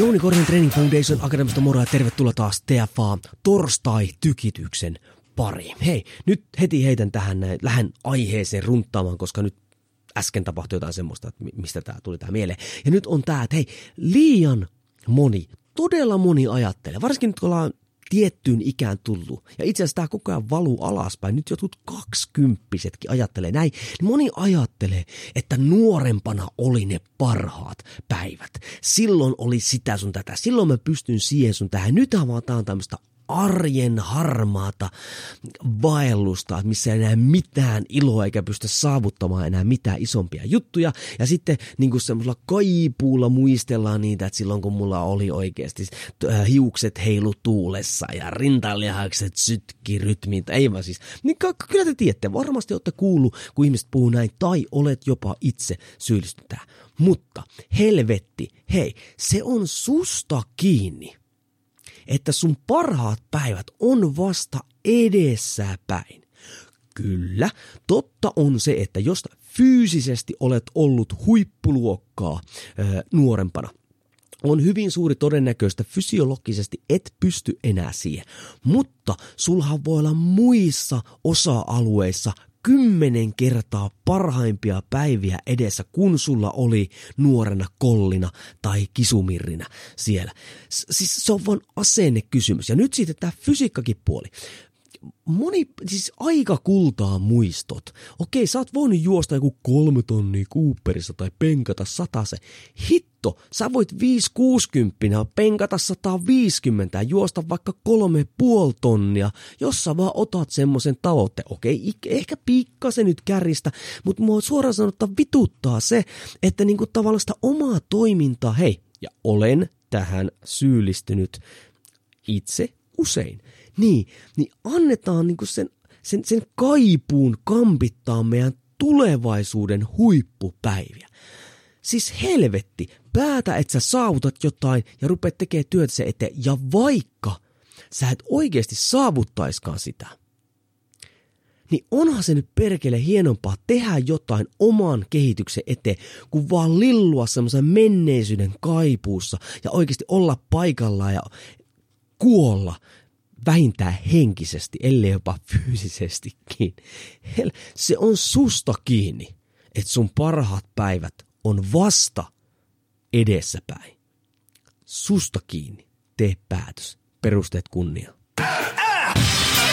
Jouni Korhonen Training Foundation Akademista moro ja tervetuloa taas TFA torstai-tykityksen pari. Hei, nyt heti heitän tähän näin, lähden aiheeseen runttaamaan, koska nyt äsken tapahtui jotain semmoista, että mistä tämä tuli tämä mieleen. Ja nyt on tämä, että hei, liian moni, todella moni ajattelee, varsinkin nyt kun ollaan tiettyyn ikään tullut. Ja itse asiassa tämä koko ajan valuu alaspäin. Nyt jotkut kaksikymppisetkin ajattelee näin. Moni ajattelee, että nuorempana oli ne parhaat päivät. Silloin oli sitä sun tätä. Silloin mä pystyn siihen sun tähän. Nyt vaan tää on tämmöistä arjen harmaata vaellusta, missä ei enää mitään iloa eikä pysty saavuttamaan enää mitään isompia juttuja. Ja sitten niin kuin semmoisella kaipuulla muistellaan niitä, että silloin kun mulla oli oikeasti äh, hiukset heilu tuulessa ja rintalihakset sytki rytmiin, ei vaan siis, niin kyllä te tiedätte, varmasti olette kuullut, kun ihmiset puhuu näin, tai olet jopa itse syyllistynyt. Mutta helvetti, hei, se on susta kiinni että sun parhaat päivät on vasta edessäpäin. Kyllä, totta on se, että jos fyysisesti olet ollut huippuluokkaa ö, nuorempana, on hyvin suuri todennäköistä fysiologisesti et pysty enää siihen. Mutta sulhan voi olla muissa osa-alueissa kymmenen kertaa parhaimpia päiviä edessä, kun sulla oli nuorena kollina tai kisumirrinä siellä. S- siis se on vain asennekysymys. Ja nyt sitten tämä fysiikkakin puoli moni, siis aika kultaa muistot. Okei, sä oot voinut juosta joku kolme tonnia Cooperissa tai penkata se. Hitto, sä voit 560 penkata 150 ja juosta vaikka kolme puoli tonnia, jos sä vaan otat semmoisen tavoitteen. Okei, ehkä pikkasen nyt käristä, mutta mua suoraan sanottuna vituttaa se, että niinku tavallaan sitä omaa toimintaa, hei, ja olen tähän syyllistynyt itse usein niin, niin annetaan niinku sen, sen, sen kaipuun kampittaa meidän tulevaisuuden huippupäiviä. Siis helvetti, päätä, että sä saavutat jotain ja rupeat tekemään työtä se eteen. Ja vaikka sä et oikeasti saavuttaiskaan sitä, niin onhan se nyt perkele hienompaa tehdä jotain oman kehityksen eteen, kuin vaan lillua semmoisen menneisyyden kaipuussa ja oikeasti olla paikallaan ja kuolla vähintään henkisesti, ellei jopa fyysisestikin. Se on susta kiinni, että sun parhaat päivät on vasta edessäpäin. Susta kiinni. Tee päätös. Perusteet kunnia. Ah!